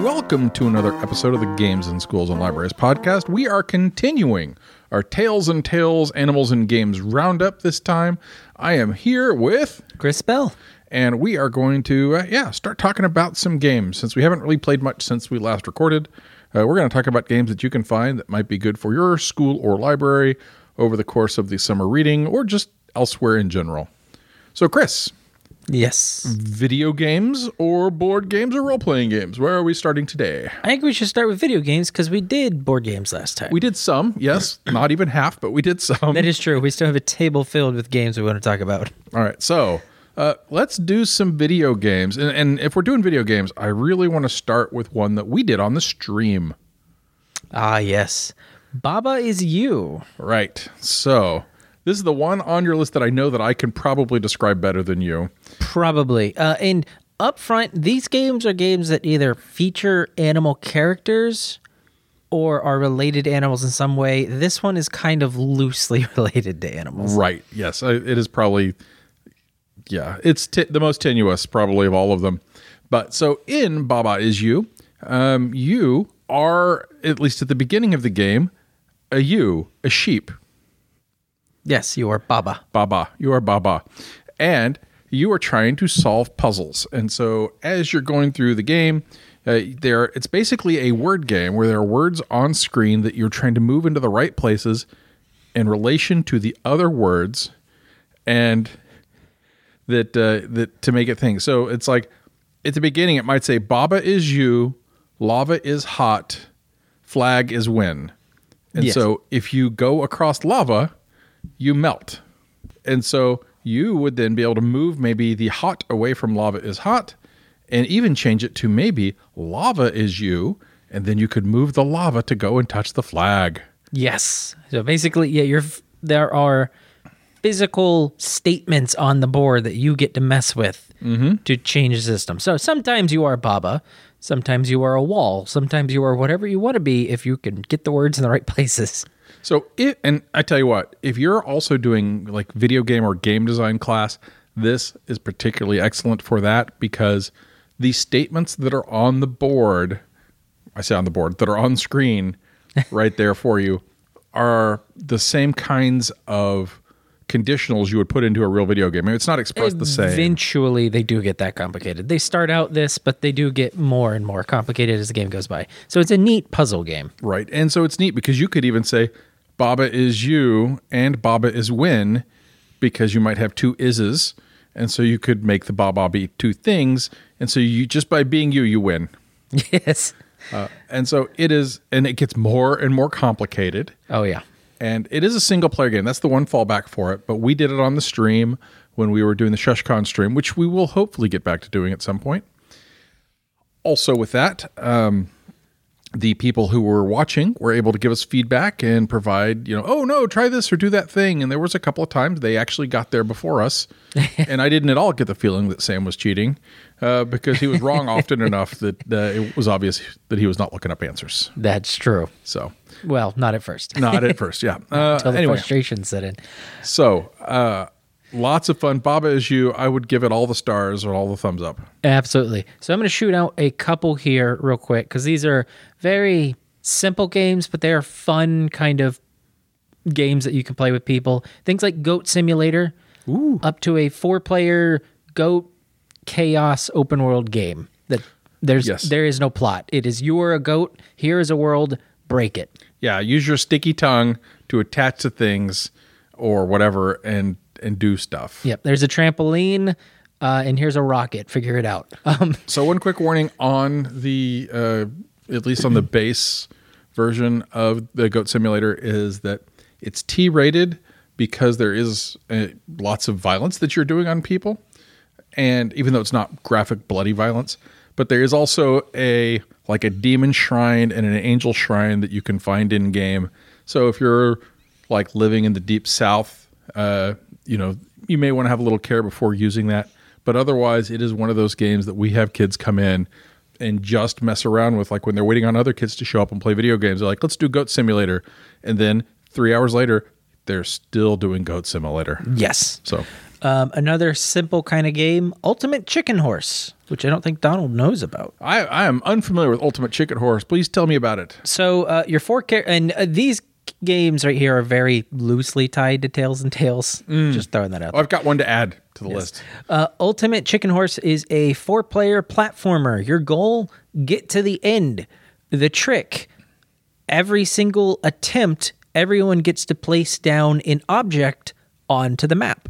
welcome to another episode of the Games in Schools and Libraries podcast. We are continuing our Tails and Tales Animals and Games roundup this time. I am here with, Chris Bell. and we are going to, uh, yeah, start talking about some games. Since we haven't really played much since we last recorded, uh, we're going to talk about games that you can find that might be good for your school or library over the course of the summer reading or just elsewhere in general. So, Chris, Yes. video games or board games or role playing games? Where are we starting today? I think we should start with video games because we did board games last time. We did some, yes, not even half, but we did some. that is true. We still have a table filled with games we want to talk about. All right, so uh, let's do some video games. And, and if we're doing video games, I really want to start with one that we did on the stream. Ah, yes. Baba is you. Right. So this is the one on your list that I know that I can probably describe better than you. Probably. Uh, and up front, these games are games that either feature animal characters or are related to animals in some way. This one is kind of loosely related to animals. Right. Yes, I- it is probably. Yeah, it's t- the most tenuous probably of all of them. But so in Baba is you, um, you are at least at the beginning of the game a you, a sheep. Yes, you are Baba. Baba. You are Baba. And you are trying to solve puzzles. And so as you're going through the game, uh, there it's basically a word game where there are words on screen that you're trying to move into the right places in relation to the other words and that uh, that to make it thing. So it's like at the beginning it might say Baba is you, lava is hot, flag is win. And Yes. so if you go across lava, you melt. And so you would then be able to move maybe the hot away from lava is hot and even change it to maybe lava is you. And then you could move the lava to go and touch the flag. Yes. So basically, yeah, you're there are physical statements on the board that you get to mess with mm-hmm. to change the system. So sometimes you are Baba, sometimes you are a wall, sometimes you are whatever you want to be if you can get the words in the right places. So it, and I tell you what, if you're also doing like video game or game design class, this is particularly excellent for that because the statements that are on the board, I say on the board, that are on screen right there for you are the same kinds of conditionals you would put into a real video game. I mean, it's not expressed the same. Eventually, they do get that complicated. They start out this, but they do get more and more complicated as the game goes by. So it's a neat puzzle game. Right. And so it's neat because you could even say Baba is you and Baba is win because you might have two ises. And so you could make the Baba be two things. And so you just by being you, you win. yes. Uh, and so it is, and it gets more and more complicated. Oh yeah. And it is a single player game. That's the one fallback for it. But we did it on the stream when we were doing the ShushCon stream, which we will hopefully get back to doing at some point. Also, with that, um, the people who were watching were able to give us feedback and provide, you know, oh no, try this or do that thing. And there was a couple of times they actually got there before us, and I didn't at all get the feeling that Sam was cheating uh, because he was wrong often enough that uh, it was obvious that he was not looking up answers. That's true. So, Well, not at first. not at first, yeah. Uh, Until the anyway, frustration set in. So, uh, lots of fun. Baba is you. I would give it all the stars or all the thumbs up. Absolutely. So I'm going to shoot out a couple here real quick because these are very simple games, but they are fun kind of games that you can play with people. Things like Goat Simulator, up to a four-player goat chaos open world game. That there's Yes. there is no plot. It is you are a goat. Here is a world. Break it. Yeah, use your sticky tongue to attach to things or whatever and and do stuff. Yep. There's a trampoline, uh, and here's a rocket. Figure it out. Um, So one quick warning on the uh, at least on the base version of the Goat Simulator is that it's T rated because there is uh, lots of violence that you're doing on people, and even though it's not graphic bloody violence, but there is also a like a demon shrine and an angel shrine that you can find in game. So if you're like living in the deep south, uh, you know you may want to have a little care before using that. But otherwise, it is one of those games that we have kids come in and just mess around with, like when they're waiting on other kids to show up and play video games. They're like, "Let's do Goat Simulator," and then three hours later, they're still doing Goat Simulator. yes. So Um, another simple kind of game, Ultimate Chicken Horse, which I don't think Donald knows about. I, I am unfamiliar with Ultimate Chicken Horse. Please tell me about it. So uh, your four char- and uh, these games right here are very loosely tied to Tails and Tales. Just throwing that out. I've got one to add to the list. Uh, Ultimate Chicken Horse is a four player platformer. Your goal get to the end. The trick every single attempt, everyone gets to place down an object onto the map.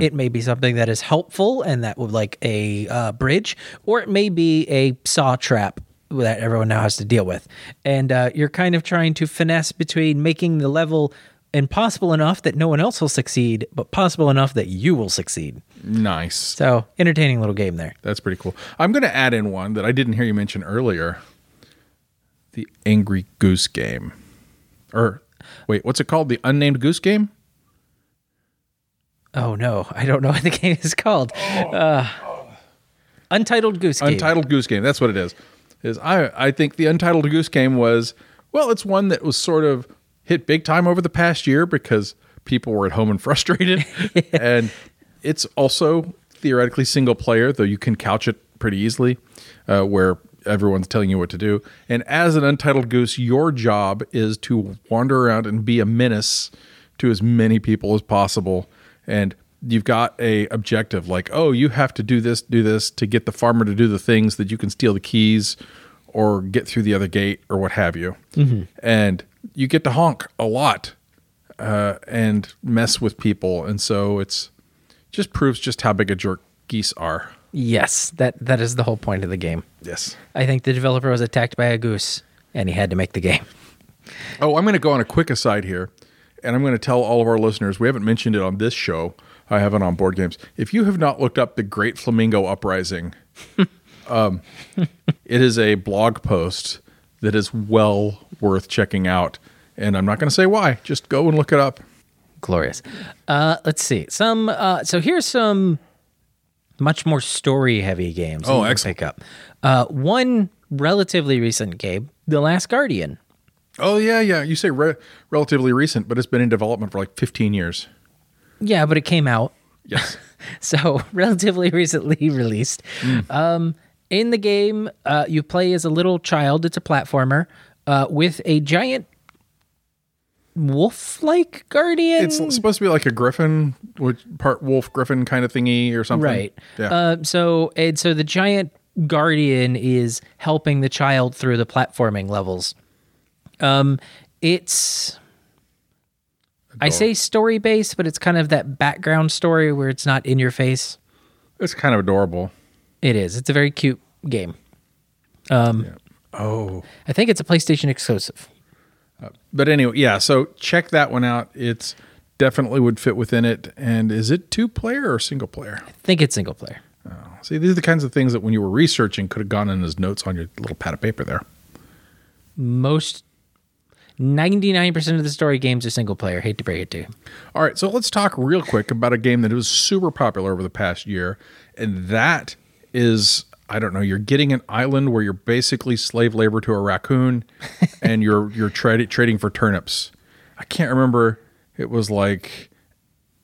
It may be something that is helpful and that would like a uh, bridge, or it may be a saw trap that everyone now has to deal with. And uh, you're kind of trying to finesse between making the level impossible enough that no one else will succeed, but possible enough that you will succeed. Nice. So entertaining little game there. That's pretty cool. I'm going to add in one that I didn't hear you mention earlier the Angry Goose Game. Or, wait, what's it called? The Unnamed Goose Game? Oh no, I don't know what the game is called. Uh, Untitled Goose Game. Untitled Goose Game. That's what it is. Is I I think the Untitled Goose Game was well, it's one that was sort of hit big time over the past year because people were at home and frustrated, and it's also theoretically single player, though you can couch it pretty easily, uh, where everyone's telling you what to do. And as an Untitled Goose, your job is to wander around and be a menace to as many people as possible. And you've got a objective like oh you have to do this do this to get the farmer to do the things that you can steal the keys or get through the other gate or what have you and you get to honk a lot uh, and mess with people and so it's just proves just how big a jerk geese are yes, that that is the whole point of the game. yes I think the developer was attacked by a goose, and he had to make the game. Oh, I'm going to go on a quick aside here, and I'm going to tell all of our listeners we haven't mentioned it on this show. I haven't on board games. If you have not looked up the Great Flamingo Uprising, um, it is a blog post that is well worth checking out. And I'm not going to say why. Just go and look it up. Glorious. Uh, let's see some. Uh, so here's some much more story heavy games. Oh, excellent. Pick up uh, one relatively recent game, The Last Guardian. Oh yeah, yeah. You say re- relatively recent, but it's been in development for like 15 years. Yeah, but it came out Yes. so relatively recently released. Um, in the game, uh, you play as a little child. It's a platformer uh, with a giant wolf-like guardian. it's supposed to be like a griffin, which part wolf griffin kind of thingy or something. right. Yeah. Uh, so and so the giant guardian is helping the child through the platforming levels. Um, it's. I say story based, but it's kind of that background story where it's not in your face. it's kind of adorable. It is. It's a very cute game. Um, oh. I think it's a PlayStation exclusive. Uh, but anyway, yeah. So check that one out. It's definitely would fit within it. And is it two player or single player? I think it's single player. Oh, see, these are the kinds of things that when you were researching could have gone in as notes on your little pad of paper there. Most 99% of the story games are single player. Hate to break it to you. All right, so let's talk real quick about a game that was super popular over the past year, and that is I don't know. You're getting an island where you're basically slave labor to a raccoon, and you're you're tra- trading for turnips. I can't remember. It was like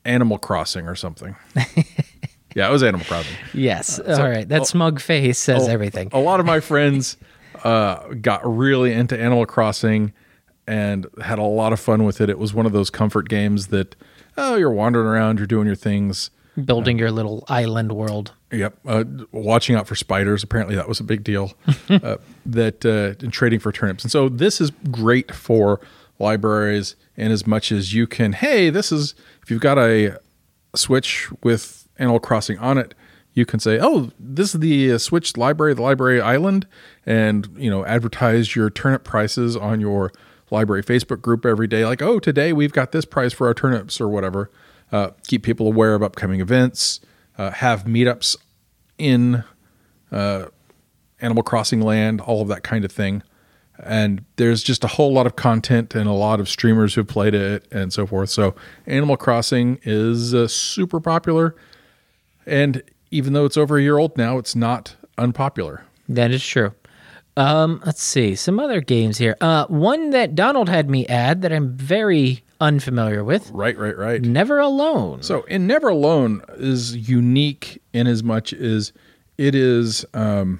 Animal Crossing or something. yeah, it was Animal Crossing. Yes. All right. That smug face says everything. A lot of my friends uh, got really into Animal Crossing and had a lot of fun with it. It was one of those comfort games that oh, you're wandering around, you're doing your things. Building your little island world. Yep, uh, watching out for spiders. Apparently, that was a big deal. uh, that uh, and trading for turnips, and so this is great for libraries. And as much as you can, hey, this is if you've got a Switch with Animal Crossing on it, you can say, oh, this is the uh, Switch library, the library island, and you know, advertise your turnip prices on your library Facebook group every day. Like, oh, today we've got this prize for our turnips or whatever. Uh, keep people aware of upcoming events. Uh, have meetups in uh, Animal Crossing land, all of that kind of thing. And there's just a whole lot of content and a lot of streamers who've played it and so forth. So Animal Crossing is uh, super popular. And even though it's over a year old now, it's not unpopular. That is true. Um, let's see some other games here. Uh, one that Donald had me add that I'm very unfamiliar with. Right, right, right. Never Alone. So, in Never Alone is unique in as much as it is. Um,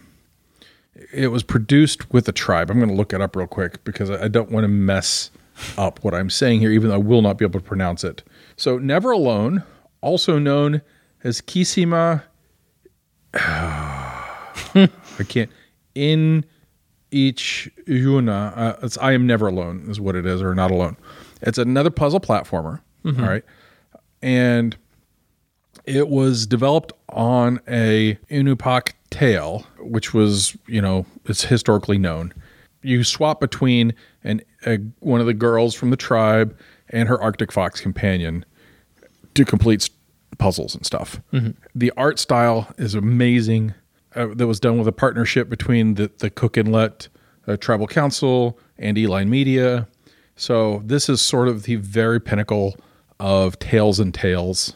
it was produced with a tribe. I'm going to look it up real quick because I I don't want to mess up what I'm saying here, even though I will not be able to pronounce it. So, Never Alone, also known as Kisima. I can't. In each Yuna, uh, it's I am never alone is what it is, or not alone. It's another puzzle platformer. all right, and it was developed on a Inupiaq tale, which was, you know, it's historically known. You swap between an a, one of the girls from the tribe and her Arctic fox companion to complete puzzles and stuff. The art style is amazing. Uh, that was done with a partnership between the, the Cook Inlet uh, Tribal Council and E-Line Media. So this is sort of the very pinnacle of Tails and Tales.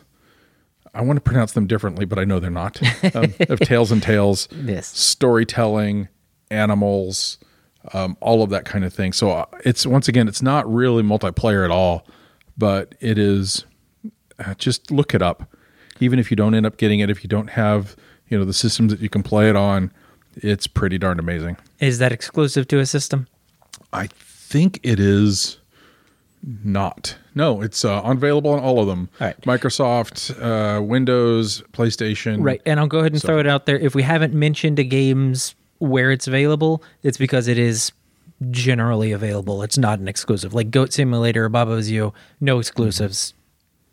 I want to pronounce them differently, but I know they're not. Um, of Tails and Tales, Yes. storytelling, animals, um, all of that kind of thing. So uh, it's once again, it's not really multiplayer at all, but it is. Uh, just look it up, even if you don't end up getting it. If you don't have, you know, the systems that you can play it on, it's pretty darn amazing. Is that exclusive to a system? I think it is not. No, it's uh, available on all of them. All right. Microsoft, uh, Windows, PlayStation. Right. And I'll go ahead and throw it out there. If we haven't mentioned a game's where it's available, it's because it is generally available. It's not an exclusive. Like Goat Simulator or Baba's You, no exclusives.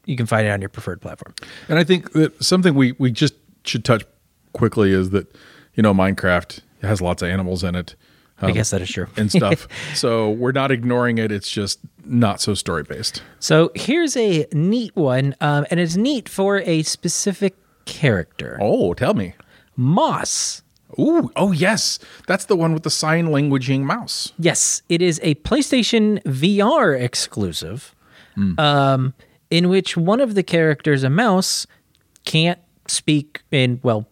You can find it on your preferred platform. And I think that something we, we just should touch quickly is that, you know, Minecraft has lots of animals in it I guess that is true. and stuff. so we're not ignoring it. It's just not so story based. So here's a neat one, um, and it's neat for a specific character. Oh, tell me. Moss. Ooh, oh yes, that's the one with the sign languaging mouse. Yes, it is a PlayStation VR exclusive, um, in which one of the characters, a mouse, can't speak in well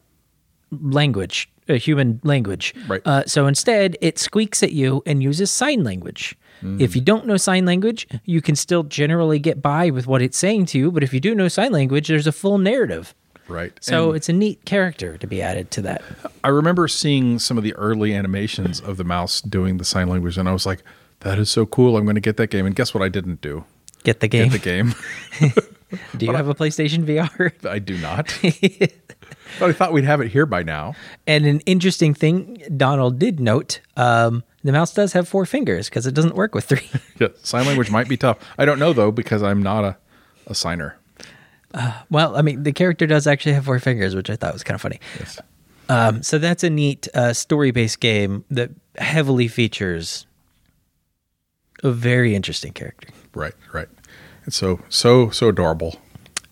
language, a human language. Right. Uh, so instead, it squeaks at you and uses sign language. If you don't know sign language, you can still generally get by with what it's saying to you. But if you do know sign language, there's a full narrative. Right. So And it's a neat character to be added to that. I remember seeing some of the early animations of the mouse doing the sign language, and I was like, "That is so cool! I'm going to get that game." And guess what? I didn't do Get the game. get the game. do you have a PlayStation VR? I do not. but I thought we'd have it here by now. And an interesting thing Donald did note um, the mouse does have four fingers because it doesn't work with three. Yeah, sign language might be tough. I don't know though because I'm not a, a signer. well, I mean, the character does actually have four fingers, which I thought was kind of funny. Yes. Um, so that's a neat uh, story based game that heavily features a very interesting character. Right. Right. It's so so so adorable.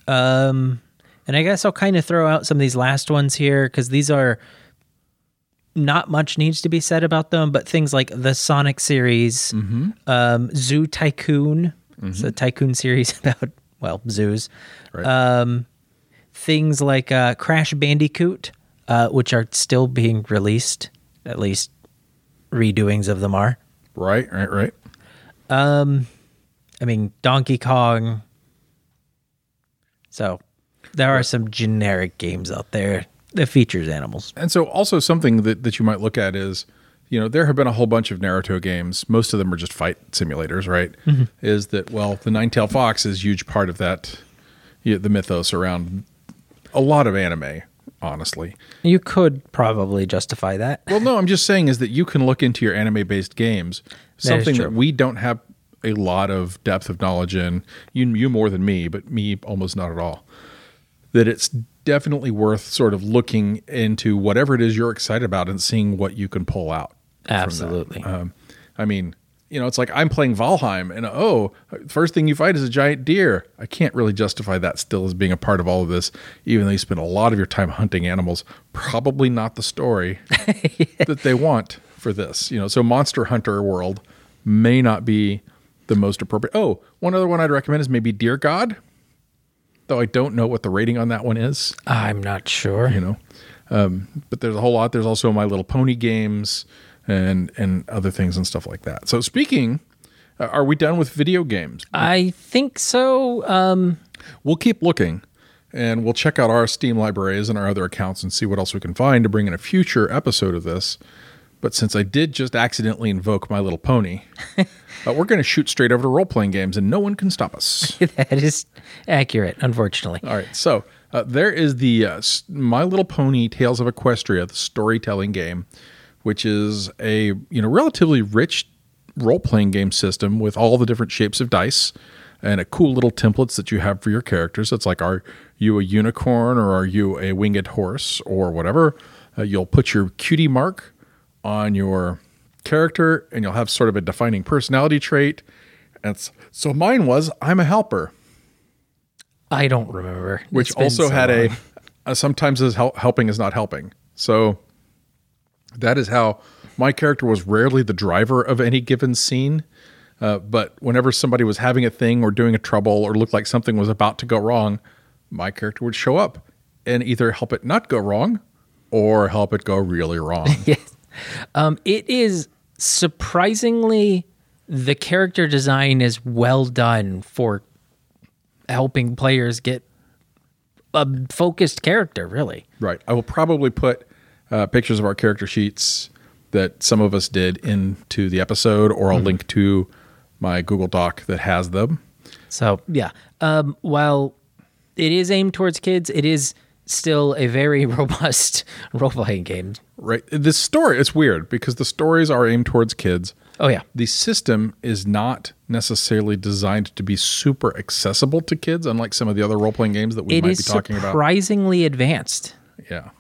Um, and I guess I'll kind of throw out some of these last ones here because these are not much needs to be said about them, but things like the Sonic series, um, Zoo Tycoon, it's a tycoon series about well zoos. Right. Um, things like uh, Crash Bandicoot, uh, which are still being released, at least redoings of them are. right. Right. Right. Um, I mean Donkey Kong. So there are some generic games out there that features animals. And so, also something that, that you might look at is, you know, there have been a whole bunch of Naruto games. Most of them are just fight simulators, right? Mm-hmm. Is that well, the Nine Tailed Fox is a huge part of that, yeah, the mythos around a lot of anime. Honestly, You could probably justify that. well, no, I'm just saying is that you can look into your anime based games, something true. that we don't have a lot of depth of knowledge in. You, you more than me, but me almost not at all. That it's definitely worth sort of looking into whatever it is you're excited about and seeing what you can pull out. Absolutely. Um, I mean, you know, it's like I'm playing Valheim, and oh, first thing you fight is a giant deer. I can't really justify that still as being a part of all of this, even though you spend a lot of your time hunting animals. Probably not the story that they want for this. You know, so Monster Hunter World may not be the most appropriate. Oh, one other one I'd recommend is maybe Deer God, though I don't know what the rating on that one is I'm not sure. you know. Um, but there's a whole lot. There's also My Little Pony games and and other things and stuff like that. So speaking Uh, are we done with video games? I think so. Um, We'll keep looking and we'll check out our Steam libraries and our other accounts and see what else we can find to bring in a future episode of this. But since I did just accidentally invoke My Little Pony, uh, we're going to shoot straight over to role playing games and no one can stop us. that is accurate, unfortunately. All right. So uh, there is the uh, My Little Pony Tales of Equestria, the storytelling game, which is a you know relatively rich role playing game system with all the different shapes of dice and a cool little templates that you have for your characters. It's like, are you a unicorn or are you a winged horse or whatever? Uh, you'll put your cutie mark on your character and you'll have sort of a defining personality trait. And so mine was I'm a helper I don't remember. which also so had a, a sometimes is hel- helping is not helping. So that is how my character was rarely the driver of any given scene. Uh, but whenever somebody was having a thing or doing a trouble or looked like something was about to go wrong, my character would show up and either help it not go wrong or help it go really wrong. yes. Um, it is surprisingly the character design is well done for helping players get a focused character. Really, Right. I will probably put uh, pictures of our character sheets that some of us did into the episode, or I'll link to my Google Doc that has them. so yeah. Um, while it is aimed towards kids, it is still a very robust role playing game. Right. The story, it's weird because the stories are aimed towards kids. Oh yeah, The system is not necessarily designed to be super accessible to kids, unlike some of the other role playing games that we it might be talking about. surprisingly advanced. Yeah.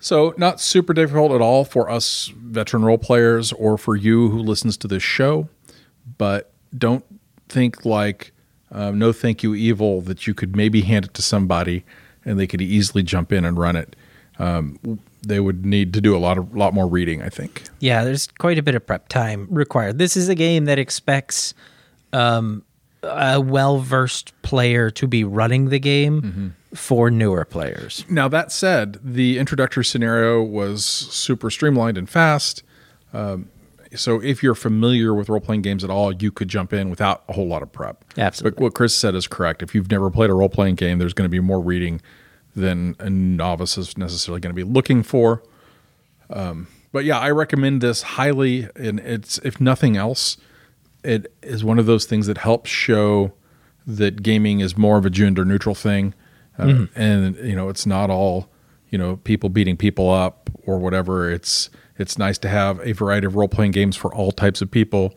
So not super difficult at all for us veteran role players or for you who listens to this show, but don't think like uh, no thank you evil that you could maybe hand it to somebody and they could easily jump in and run it. Um, they would need to do a lot of lot more reading, I think. Yeah, there's quite a bit of prep time required. This is a game that expects um, a well versed player to be running the game for newer players. Now that said, the introductory scenario was super streamlined and fast. Um, so if you're familiar with role playing games at all, you could jump in without a whole lot of prep. Absolutely. But what Chris said is correct. If you've never played a role playing game, there's going to be more reading than a novice is necessarily going to be looking for. Um, but yeah, I recommend this highly. And it's if nothing else, it is one of those things that helps show that gaming is more of a gender neutral thing, uh, and you know it's not all you know people beating people up or whatever. It's it's nice to have a variety of role playing games for all types of people.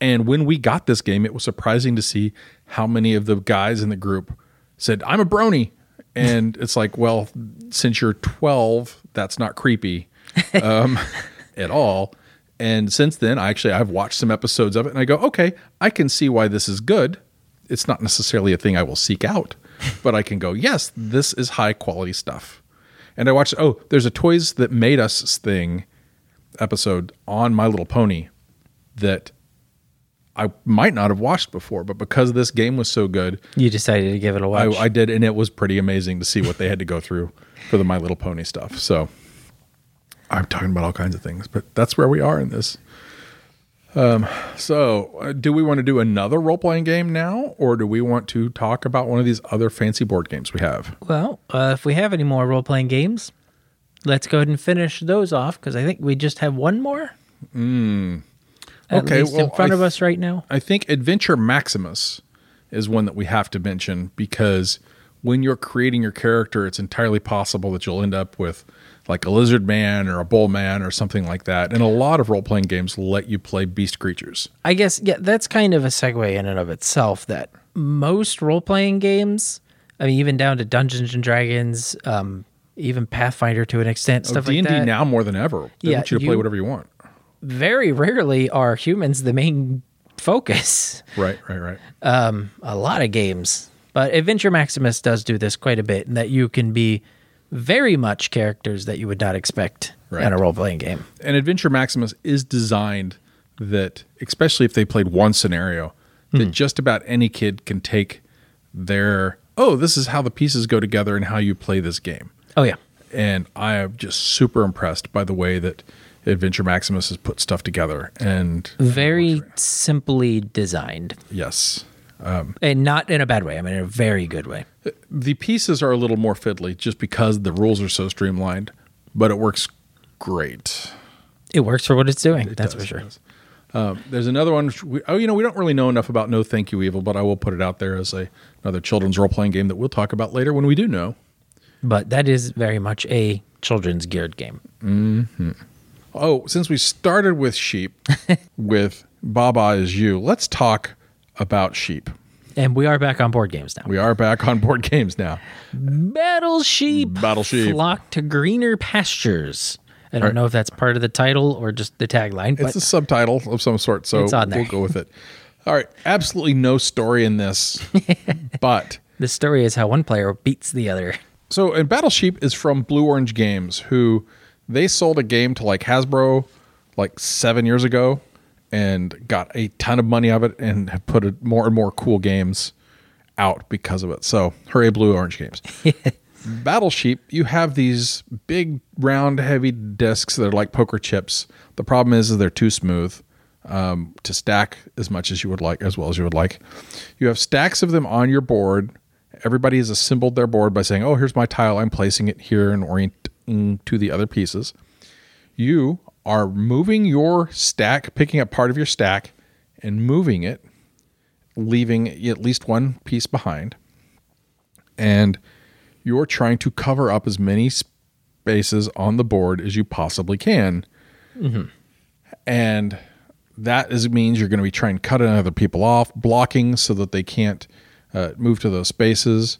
And when we got this game, it was surprising to see how many of the guys in the group said, "I'm a brony," and it's like, well, since you're 12, that's not creepy um, at all. And since then, I actually I've watched some episodes of it, and I go, okay, I can see why this is good. It's not necessarily a thing I will seek out, but I can go, yes, this is high quality stuff. And I watched. Oh, there's a Toys That Made Us thing episode on My Little Pony that I might not have watched before, but because this game was so good, You decided to give it a I, watch. I did, and it was pretty amazing to see what they had to go through for the My Little Pony stuff. So I'm talking about all kinds of things, but that's where we are in this. Um, so, uh, do we want to do another role playing game now, or do we want to talk about one of these other fancy board games we have? well, uh, if we have any more role playing games, let's go ahead and finish those off because I think we just have one more. Mm. Okay, well, in front I of us right now. I think Adventure Maximus is one that we have to mention because when you're creating your character, it's entirely possible that you'll end up with like a lizard man or a bull man or something like that. And a lot of role playing games let you play beast creatures. I guess yeah, that's kind of a segue in and of itself. That most role playing games, I mean, even down to Dungeons and Dragons, um, even Pathfinder to an extent, stuff like that. D&D that. now more than ever. They Yeah, want you to play you- whatever you want. Very rarely are humans the main focus. Right, right, right. Um, a lot of games, but Adventure Maximus does do this quite a bit, in that you can be very much characters that you would not expect Right. in a role playing game. and Adventure Maximus is designed that, especially if they played one scenario, that just about any kid can take their, oh, this is how the pieces go together and how you play this game. Oh yeah, And I am just super impressed by the way that Adventure Maximus has put stuff together, and Very simply designed, yes, and not in a bad way. I mean, in a very good way. the pieces are a little more fiddly just because the rules are so streamlined, but it works great. It works for what it's doing. that's does, for sure. it. Um, there's another one. We, oh, you know, we don't really know enough about No Thank You Evil, but I will put it out there as a another children's role playing game that we'll talk about later when we do know. But that is very much a children's geared game. Mm-hmm. Oh, since we started with sheep, with Baba is you, let's talk about sheep. And we are back on board games now. We are back on board games now. Battle sheep. Battle sheep. Flock to greener pastures. I don't Right. know if that's part of the title or just the tagline, but It's a subtitle of some sort, so It's on there. we'll go with it. All right, absolutely no story in this, but the story is how one player beats the other. So, and Battle Sheep is from Blue Orange Games, who they sold a game to like Hasbro like seven years ago and got a ton of money of it and have put a, more and more cool games out because of it. So, hooray, Blue Orange Games. Battle Sheep, you have these big, round, heavy discs that are like poker chips. The problem is, is they're too smooth um, to stack as much as you would like, as well as you would like. You have stacks of them on your board. Everybody has assembled their board by saying, "Oh, here's my tile. I'm placing it here and orienting to the other pieces." You are moving your stack, picking up part of your stack, and moving it, leaving at least one piece behind and you're trying to cover up as many spaces on the board as you possibly can. Mm-hmm. And that is means you're going to be trying to cut other people off, blocking so that they can't uh, move to those spaces.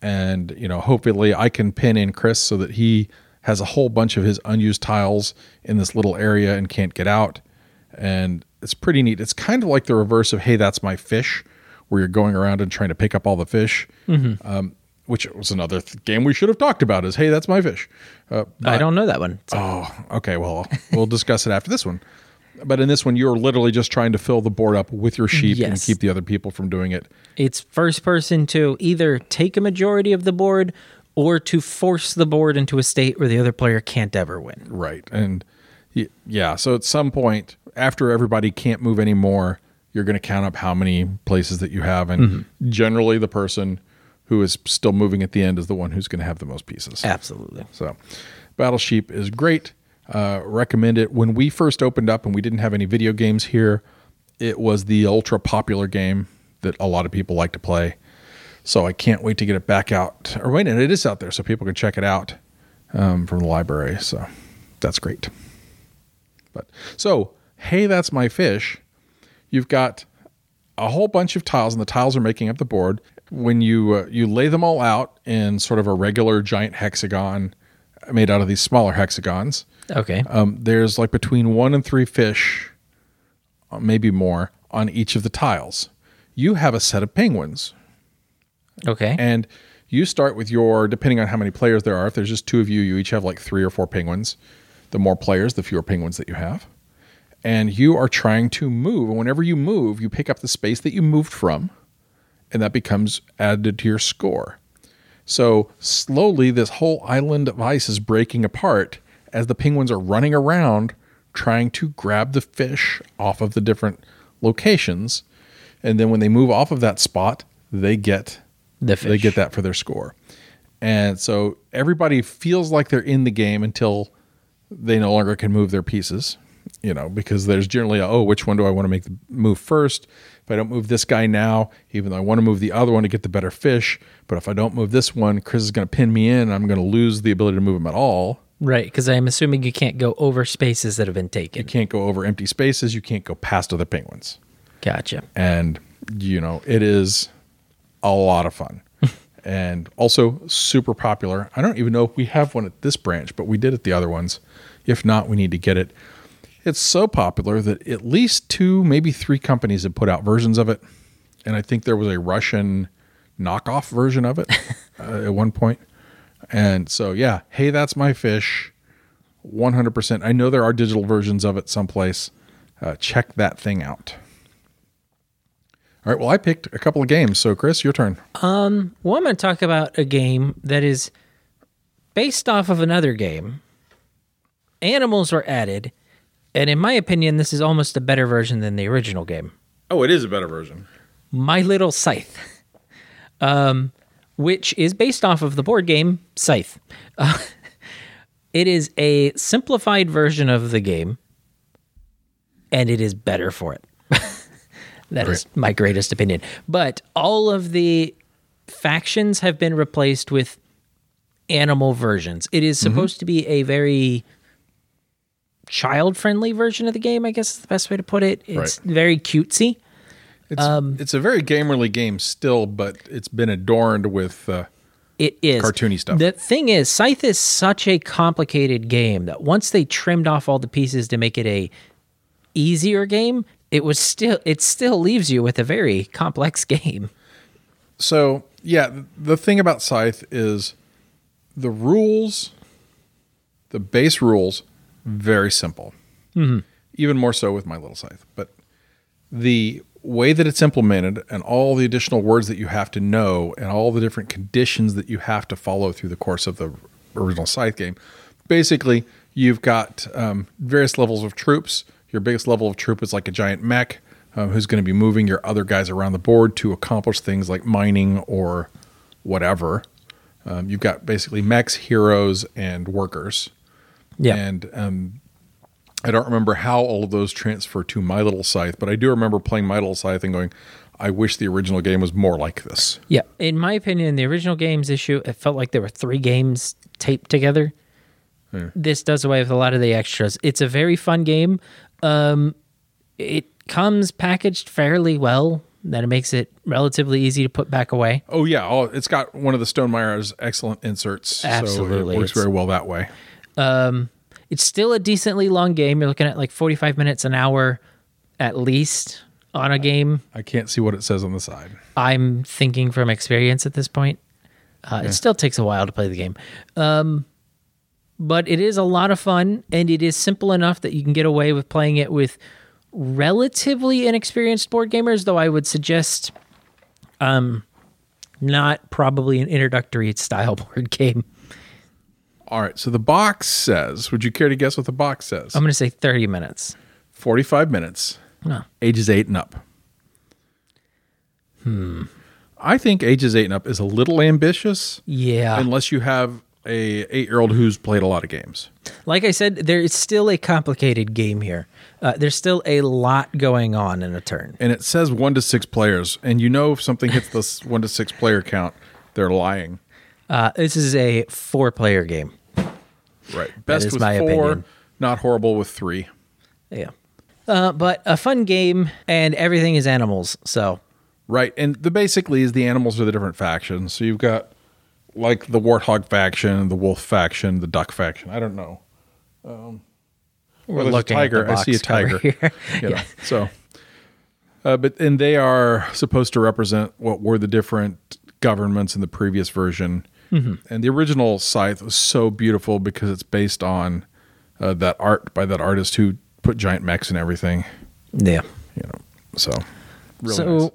And you know, hopefully, I can pin in Chris so that he has a whole bunch of his unused tiles in this little area and can't get out. And it's pretty neat. It's kind of like the reverse of "Hey, that's my fish," where you're going around and trying to pick up all the fish. Um, which was another th- game we should have talked about. Is "Hey, that's my fish." Uh, I don't know that one. So Oh, okay. Well, we'll discuss it after this one. But in this one, you're literally just trying to fill the board up with your sheep and keep the other people from doing it. it's first person to either take a majority of the board or to force the board into a state where the other player can't ever win. Right. And yeah, so at some point, after everybody can't move anymore, you're going to count up how many places that you have. And mm-hmm. generally, the person who is still moving at the end is the one who's going to have the most pieces. Absolutely. So, Battle Sheep is great. Uh, recommend it. When we first opened up and we didn't have any video games here, it was the ultra popular game that a lot of people like to play. So I can't wait to get it back out. Or wait, and it is out there, so people can check it out um, from the library. So that's great. But so, hey, that's my fish. You've got a whole bunch of tiles, and the tiles are making up the board. When you uh, you lay them all out in sort of a regular giant hexagon made out of these smaller hexagons, Okay. um, there's like between one and three fish, uh, maybe more, on each of the tiles. You have a set of penguins, Okay. and you start with your depending on how many players there are. If there's just two of you, you each have like three or four penguins. The more players, the fewer penguins that you have. And you are trying to move. And whenever you move, you pick up the space that you moved from, and that becomes added to your score. So slowly, this whole island of ice is breaking apart as the penguins are running around trying to grab the fish off of the different locations. And then when they move off of that spot, they get The they get that for their score. And so everybody feels like they're in the game until they no longer can move their pieces, you know, because there's generally a, oh, which one do I want to make the move first? If I don't move this guy now, even though I want to move the other one to get the better fish, but if I don't move this one, Chris is going to pin me in and I'm going to lose the ability to move him at all. Right, because I'm assuming you can't go over spaces that have been taken. You can't go over empty spaces, you can't go past other penguins. Gotcha. and you know it is a lot of fun and also super popular i don't even know if we have one at this branch but we did at the other ones if not we need to get it it's so popular that at least two maybe three companies have put out versions of it and i think there was a russian knockoff version of it uh, at one point and so yeah hey that's my fish 100% i know there are digital versions of it someplace uh, check that thing out all right. Well, I picked a couple of games. So, Chris, your turn. Um, Well, I'm going to talk about a game that is based off of another game, animals were added, and in my opinion, this is almost a better version than the original game. Oh, it is a better version. My Little Scythe, um, which is based off of the board game Scythe. Uh, it is a simplified version of the game, and it is better for it. That is my greatest opinion. But all of the factions have been replaced with animal versions. It is supposed to be a very child friendly version of the game, I guess is the best way to put it. It's very cutesy. It's Um, it's a very gamerly game still, but it's been adorned with. Uh, It is Cartoony stuff. The thing is, Scythe is such a complicated game that once they trimmed off all the pieces to make it a easier game, it was still it still leaves you with a very complex game. so yeah, the thing about Scythe is the rules, the base rules, very simple. Even more so with my little Scythe, but the way that it's implemented and all the additional words that you have to know and all the different conditions that you have to follow through the course of the original Scythe game. Basically, you've got um, various levels of troops. Your biggest level of troop is like a giant mech um, who's going to be moving your other guys around the board to accomplish things like mining or whatever. Um, you've got basically mechs, heroes, and workers. Yeah. And um, I don't remember how all of those transfer to My Little Scythe, but I do remember playing My Little Scythe and going, I wish the original game was more like this. Yeah, in my opinion, in the original games issue, it felt like there were three games taped together. This does away with a lot of the extras. It's a very fun game. Um, it comes packaged fairly well. That it makes it relatively easy to put back away. Oh yeah, oh, it's got one of the Stonemaier's excellent inserts. Absolutely, so it works it's- very well that way. It's still a decently long game. You're looking at like 45 minutes an hour at least on a game. I can't see what it says on the side. I'm thinking from experience at this point. Uh, It still takes a while to play the game. Um, but it is a lot of fun, and it is simple enough that you can get away with playing it with relatively inexperienced board gamers, though I would suggest um, not probably an introductory style board game. All right, so the box says, would you care to guess what the box says? I'm going to say 30 minutes. 45 minutes, No. ages 8 and up. Hmm. I think ages 8 and up is a little ambitious Yeah. unless you have a 8-year-old who's played a lot of games. like I said, there is still a complicated game here. Uh, there's still a lot going on in a turn. And it says 1 to 6 players, and you know if something hits this 1 to 6 player count, they're lying. Uh, this is a four player game. Right. Best my 4, opinion. not horrible with 3. Yeah. Uh, but a fun game, and everything is animals. So, Right. And the basically is the animals are the different factions. So you've got like the warthog faction, the wolf faction, the duck faction. I don't know. Um, we're a looking tiger. I see a tiger. here. you know, So, uh, but and they are supposed to represent what were the different governments in the previous version. And the original scythe was so beautiful because it's based on uh, that art by that artist who put giant mechs and everything. yeah. You know, so really so, nice.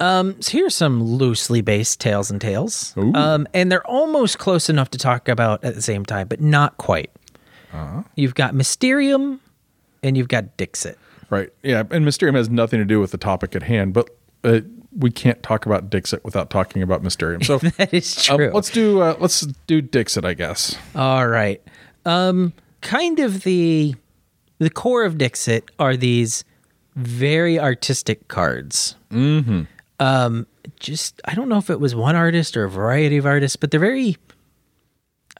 um, so here's some loosely based tails and tales. Ooh. Um, and they're almost close enough to talk about at the same time, but not quite. Uh-huh. You've got Mysterium, and you've got Dixit. Right. Yeah. And Mysterium has nothing to do with the topic at hand, but uh, we can't talk about Dixit without talking about Mysterium. So That is uh, true. let's do uh, let's do Dixit, I guess. All right. Um, kind of the the core of Dixit are these very artistic cards. Mm-hmm. Um, just I don't know if it was one artist or a variety of artists, but they're very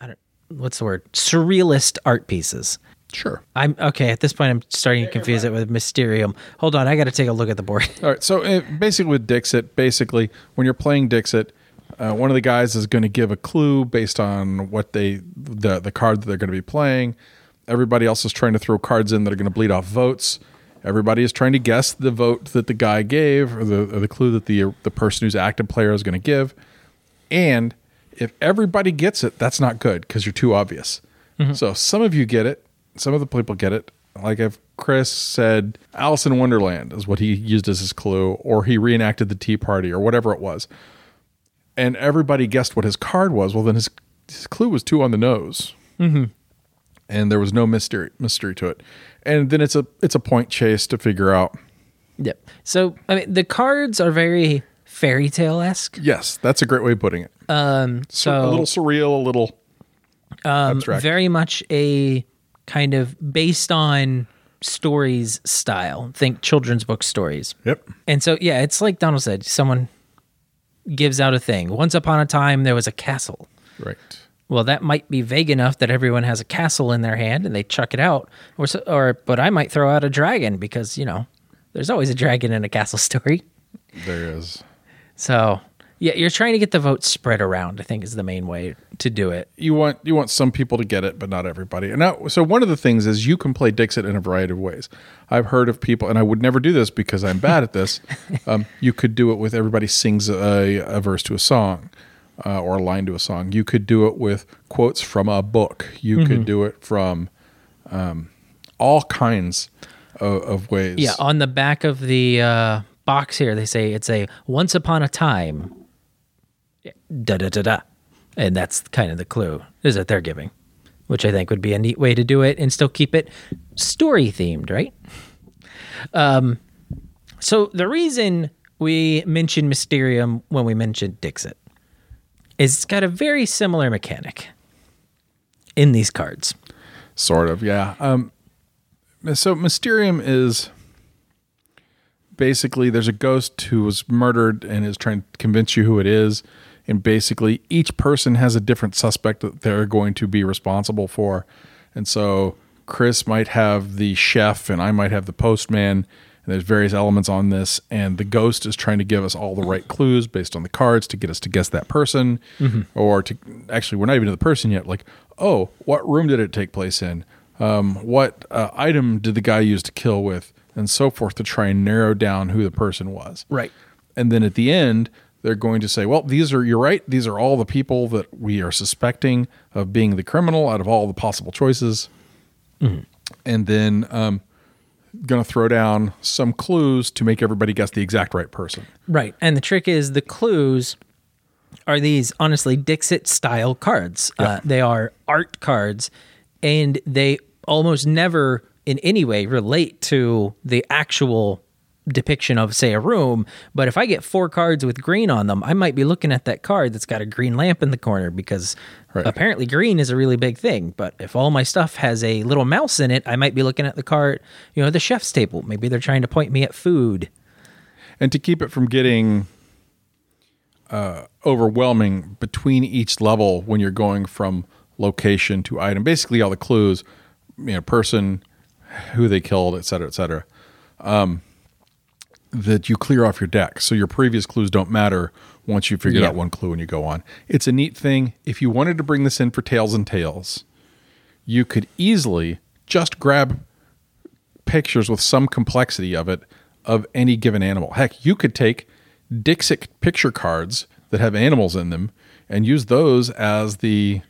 I don't what's the word surrealist art pieces. Sure. I'm okay at this point. I'm starting to confuse it with Mysterium. Hold on, I got to take a look at the board. All right. So uh, basically, with Dixit, basically, when you're playing Dixit, uh, one of the guys is going to give a clue based on what they the the card that they're going to be playing. Everybody else is trying to throw cards in that are going to bleed off votes. Everybody is trying to guess the vote that the guy gave or the or the clue that the the person who's active player is going to give. And if everybody gets it, that's not good because you're too obvious. So some of you get it, some of the people get it. Like if Chris said Alice in Wonderland is what he used as his clue, or he reenacted the Tea Party or whatever it was, and everybody guessed what his card was, well then his, his clue was two on the nose. and there was no mystery mystery to it. And then it's a it's a point chase to figure out. Yep. So I mean, the cards are very fairy tale esque. Yes, that's a great way of putting it. Um, so a little surreal, a little abstract. very much a kind of based on stories style. Think children's book stories. yep. And so, yeah, it's like Donald said someone gives out a thing. Once upon a time, there was a castle. Right. Well, that might be vague enough that everyone has a castle in their hand and they chuck it out. Or, so, or but I might throw out a dragon because, you know, there's always a dragon in a castle story. There is. So, yeah, you're trying to get the votes spread around, I think is the main way to do it. You want you want some people to get it, but not everybody. And now, so one of the things is you can play Dixit in a variety of ways. I've heard of people, and I would never do this because I'm bad at this. um, you could do it with everybody sings a, a verse to a song. Uh, or a line to a song. You could do it with quotes from a book. You could do it from um, all kinds of, of ways. Yeah, on the back of the uh, box here, they say it's a once upon a time. Da da da da, and that's kind of the clue is that they're giving, which I think would be a neat way to do it and still keep it story themed, right? Um, so the reason we mentioned Mysterium when we mentioned Dixit is it's got a very similar mechanic in these cards. Sort of, yeah. Um, so Mysterium is basically there's a ghost who was murdered and is trying to convince you who it is. And basically, each person has a different suspect that they're going to be responsible for. And so Chris might have the chef, and I might have the postman. And there's various elements on this, and the ghost is trying to give us all the right clues based on the cards to get us to guess that person, or to actually we're not even to the person yet. Like, oh, what room did it take place in? Um, what uh, item did the guy use to kill with, and so forth to try and narrow down who the person was. Right. And then at the end, they're going to say, well, these are, you're right, these are all the people that we are suspecting of being the criminal out of all the possible choices. And then, um, going to throw down some clues to make everybody guess the exact right person. Right. And the trick is the clues are these honestly Dixit style cards. Uh, they are art cards and they almost never in any way relate to the actual depiction of say a room but if i get four cards with green on them i might be looking at that card that's got a green lamp in the corner because Right. apparently green is a really big thing. But if all my stuff has a little mouse in it i might be looking at the card you know the chef's table. Maybe they're trying to point me at food. And to keep it from getting uh, overwhelming between each level when you're going from location to item basically all the clues you know person who they killed et cetera et cetera. Um, that you clear off your deck so your previous clues don't matter once you figured Yeah. out one clue and you go on it's a neat thing if you wanted to bring this in for tails and tales you could easily just grab pictures with some complexity of it of any given animal. Heck, you could take Dixit picture cards that have animals in them and use those as the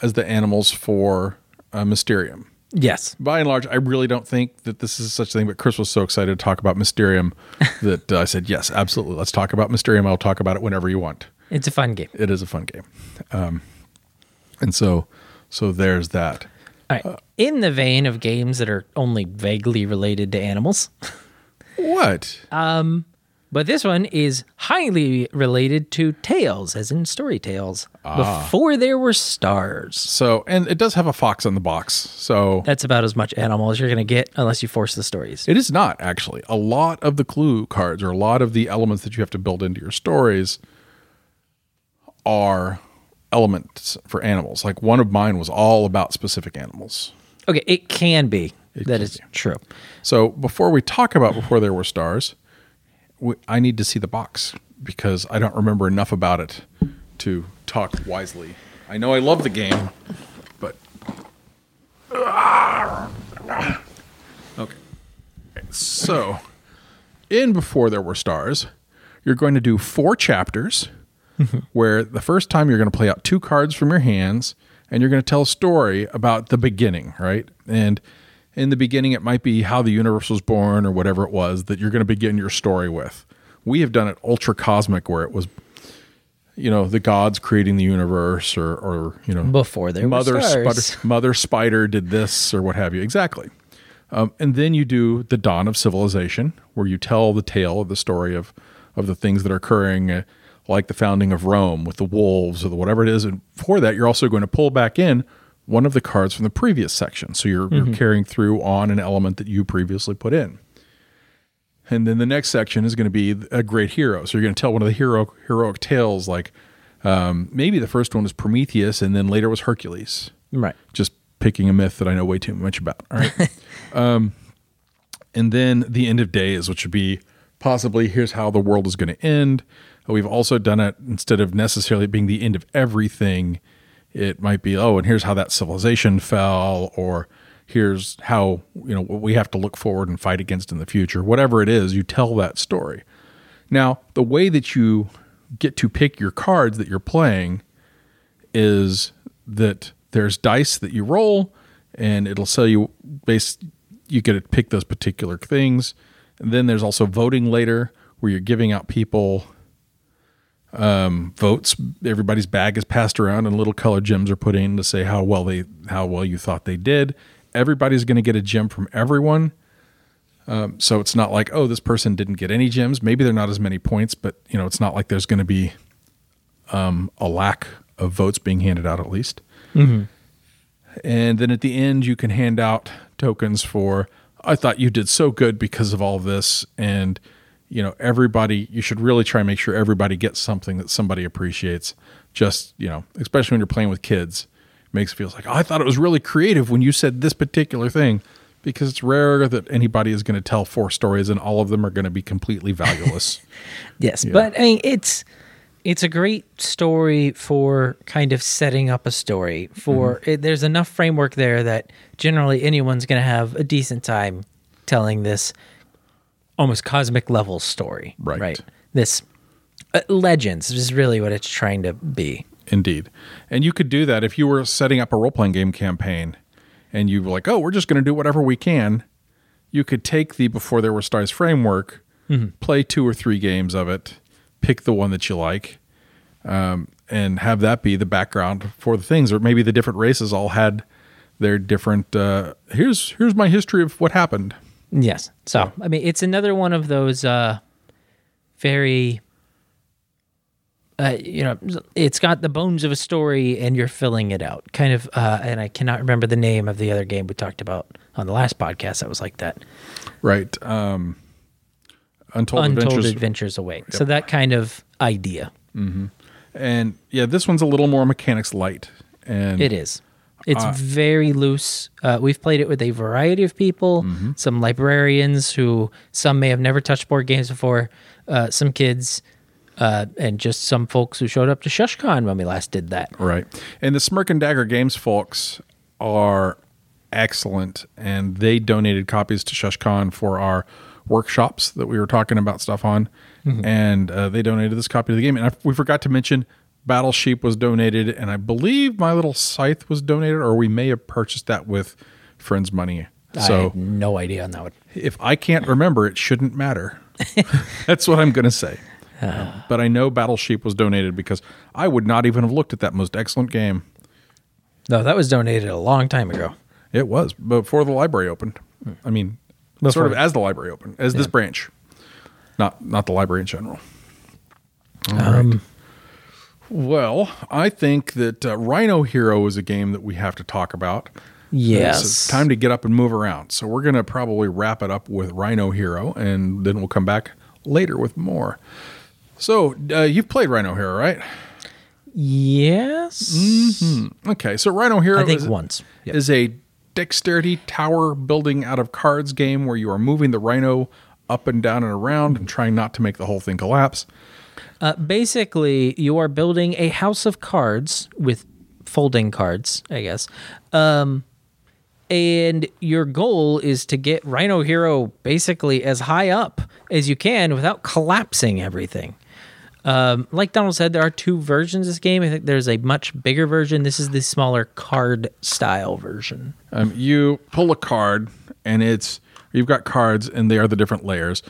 as the animals for uh, Mysterium. Yes By and large, I really don't think that this is such a thing. But Chris was so excited to talk about Mysterium that uh, I said, "Yes, absolutely. Let's talk about Mysterium. I'll talk about it whenever you want. it's a fun game It is a fun game." Um, and so, so there's that. All right. In the vein of games that are only vaguely related to animals, What? But this one is highly related to tales, as in story tales. Ah. Before there were stars. So, and it does have a fox on the box. So That's about as much animal as you're going to get unless you force the stories. it is not actually. A lot of the clue cards or a lot of the elements that you have to build into your stories are elements for animals. Like one of mine was all about specific animals. Okay, it can be. That can is true. So before we talk about before there were stars, I need to see the box because I don't remember enough about it to talk wisely. I know I love the game, but okay. So, in before there were stars, you're going to do four chapters where the first time you're going to play out two cards from your hands and you're going to tell a story about the beginning, right? And in the beginning, it might be how the universe was born or whatever it was that you're going to begin your story with. We have done it ultra cosmic where it was, you know the gods creating the universe, or or you know Before there mother were stars. spider, mother spider did this or what have you. Exactly. Um, and then you do the dawn of civilization, where you tell the tale of the story of of the things that are occurring, uh, like the founding of Rome with the wolves or the whatever it is. And for that, you're also going to pull back in one of the cards from the previous section. So you're, you're carrying through on an element that you previously put in. And then the next section is going to be a great hero. So you're going to tell one of the hero heroic tales, like um, maybe the first one was Prometheus, and then later was Hercules Right. just picking a myth that I know way too much about. All right. um, and then the end of days, which would be possibly here's how the world is going to end. We've also done it instead of necessarily being the end of everything. It might be, oh, and here's how that civilization fell, or here's how, you know, what we have to look forward and fight against in the future. Whatever it is, you tell that story. Now, the way that you get to pick your cards that you're playing is that there's dice that you roll and it'll tell you base you get to pick those particular things and then there's also voting later where you're giving out people um, votes everybody's bag is passed around and little color gems are put in to say how well they how well you thought they did. Everybody's going to get a gem from everyone. Um, so it's not like oh this person didn't get any gems. Maybe they're not as many points but you know it's not like there's going to be um, a lack of votes being handed out at least. And then at the end, you can hand out tokens for, I thought you did so good because of all this. And, you know, everybody, you should really try and make sure everybody gets something that somebody appreciates. Just, you know, especially when you're playing with kids, it makes it feel like, oh, I thought it was really creative when you said this particular thing. Because it's rare that anybody is going to tell four stories and all of them are going to be completely valueless. Yes, but I mean it's it's a great story for kind of setting up a story. For Mm-hmm. it, there's enough framework there that generally anyone's going to have a decent time telling this almost cosmic level story. Right. Right. This uh, legends is really what it's trying to be. Indeed. And you could do that if you were setting up a role playing game campaign and you were like, oh, we're just going to do whatever we can. You could take the Before There Were Stars framework, play two or three games of it, pick the one that you like, um, and have that be the background for the things. Or maybe the different races all had their different. Uh, here's here's my history of what happened. Yes. So, I mean, it's another one of those uh, very, uh, you know, it's got the bones of a story and you're filling it out. Kind of, uh, and I cannot remember the name of the other game we talked about on the last podcast that was like that Right. Um, Untold, Untold Adventures. Adventures, Await. So, that kind of idea. Mm-hmm. and yeah, this one's a little more mechanics light. And It is. It's very loose. Uh, we've played it with a variety of people, some librarians who some may have never touched board games before, uh, some kids, uh, and just some folks who showed up to ShushCon when we last did that. Right. And the Smirk and Dagger Games folks are excellent and they donated copies to ShushCon for our workshops that we were talking about stuff on. And uh, they donated this copy of the game. And I, we forgot to mention Battle Sheep was donated, and I believe My Little Scythe was donated, or we may have purchased that with friends' money. I So had no idea on that one. if I can't remember, it shouldn't matter. That's what I'm going to say. Um, but I know Battle Sheep was donated because I would not even have looked at that most excellent game. No, that was donated a long time ago. It was before the library opened. I mean, sort of as the library opened, as this branch, not not the library in general. All right. Well, I think that uh, Rhino Hero is a game that we have to talk about. Yes. It's time to get up and move around. So we're going to probably wrap it up with Rhino Hero, and then we'll come back later with more. So uh, you've played Rhino Hero, right? Yes. Okay, so Rhino Hero I think is, once. Yep. is a dexterity tower building out of cards game where you are moving the rhino up and down and around and trying not to make the whole thing collapse. Uh, basically, you are building a house of cards with folding cards, I guess. Um, and your goal is to get Rhino Hero basically as high up as you can without collapsing everything. Um, like Donald said, there are two versions of this game. I think there's a much bigger version. This is the smaller card style version. Um, you pull a card, and it's you've got cards, and they are the different layers.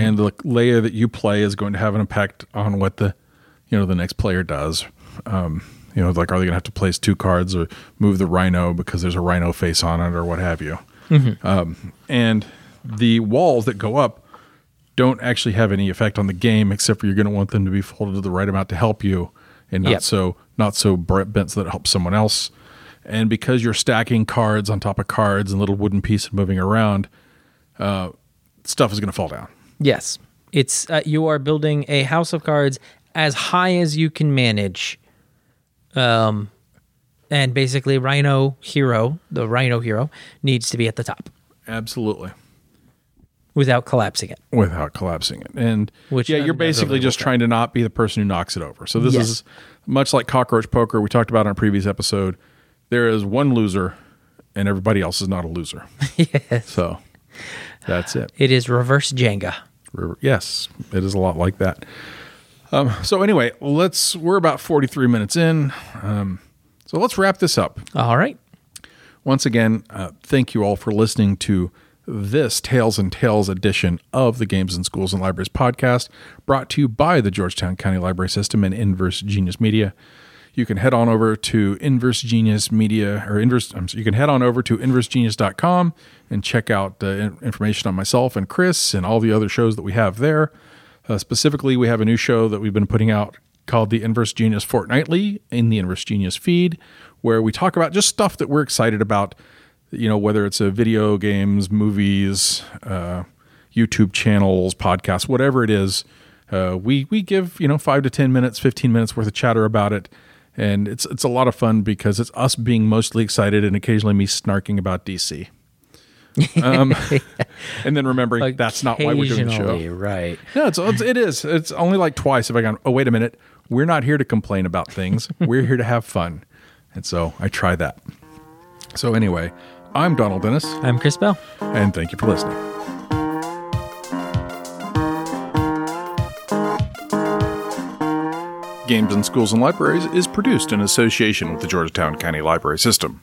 And the layer that you play is going to have an impact on what the you know the next player does. Um, you know, like are they going to have to place two cards or move the rhino because there's a rhino face on it or what have you? Um, and the walls that go up don't actually have any effect on the game except for you're going to want them to be folded to the right amount to help you and not Yep. so not so bent so that it helps someone else. And because you're stacking cards on top of cards and little wooden pieces moving around, uh, stuff is going to fall down. Yes. It's uh, you are building a house of cards as high as you can manage. Um and basically Rhino Hero, the Rhino Hero needs to be at the top Absolutely. without collapsing it. Without collapsing it. And Which yeah, you're inevitably basically will just trying to not be the person who knocks it over. So this Yes. is much like cockroach poker we talked about in a previous episode. There is one loser and everybody else is not a loser. yes. So that's it. It is reverse Jenga. River. Yes, it is a lot like that. Um, so anyway, let's. We're about forty three minutes in. Um, so let's wrap this up. All right. Once again, uh, thank you all for listening to this Tails and Tales edition of the Games in Schools and Libraries podcast, brought to you by the Georgetown County Library System and Inverse Genius Media. You can head on over to Inverse Genius Media or Inverse. Um, so you can head on over to inversegenius.com and check out the information on myself and Chris and all the other shows that we have there. Uh, specifically, we have a new show that we've been putting out called the Inverse Genius Fortnightly in the Inverse Genius feed, where we talk about just stuff that we're excited about. You know, whether it's a video games, movies, uh, YouTube channels, podcasts, whatever it is. Uh, we we give you know five to ten minutes, fifteen minutes worth of chatter about it, and it's it's a lot of fun because it's us being mostly excited and occasionally me snarking about DC. Um, and then remembering that's not why we're doing the show. Right. No, it's, it's it is. It's only like twice. If I gone, oh wait a minute, we're not here to complain about things. we're here to have fun, and so I try that. So anyway, I'm Donald Dennis, I'm Chris Bell. and thank you for listening. Games in Schools and Libraries is produced in association with the Georgetown County Library System.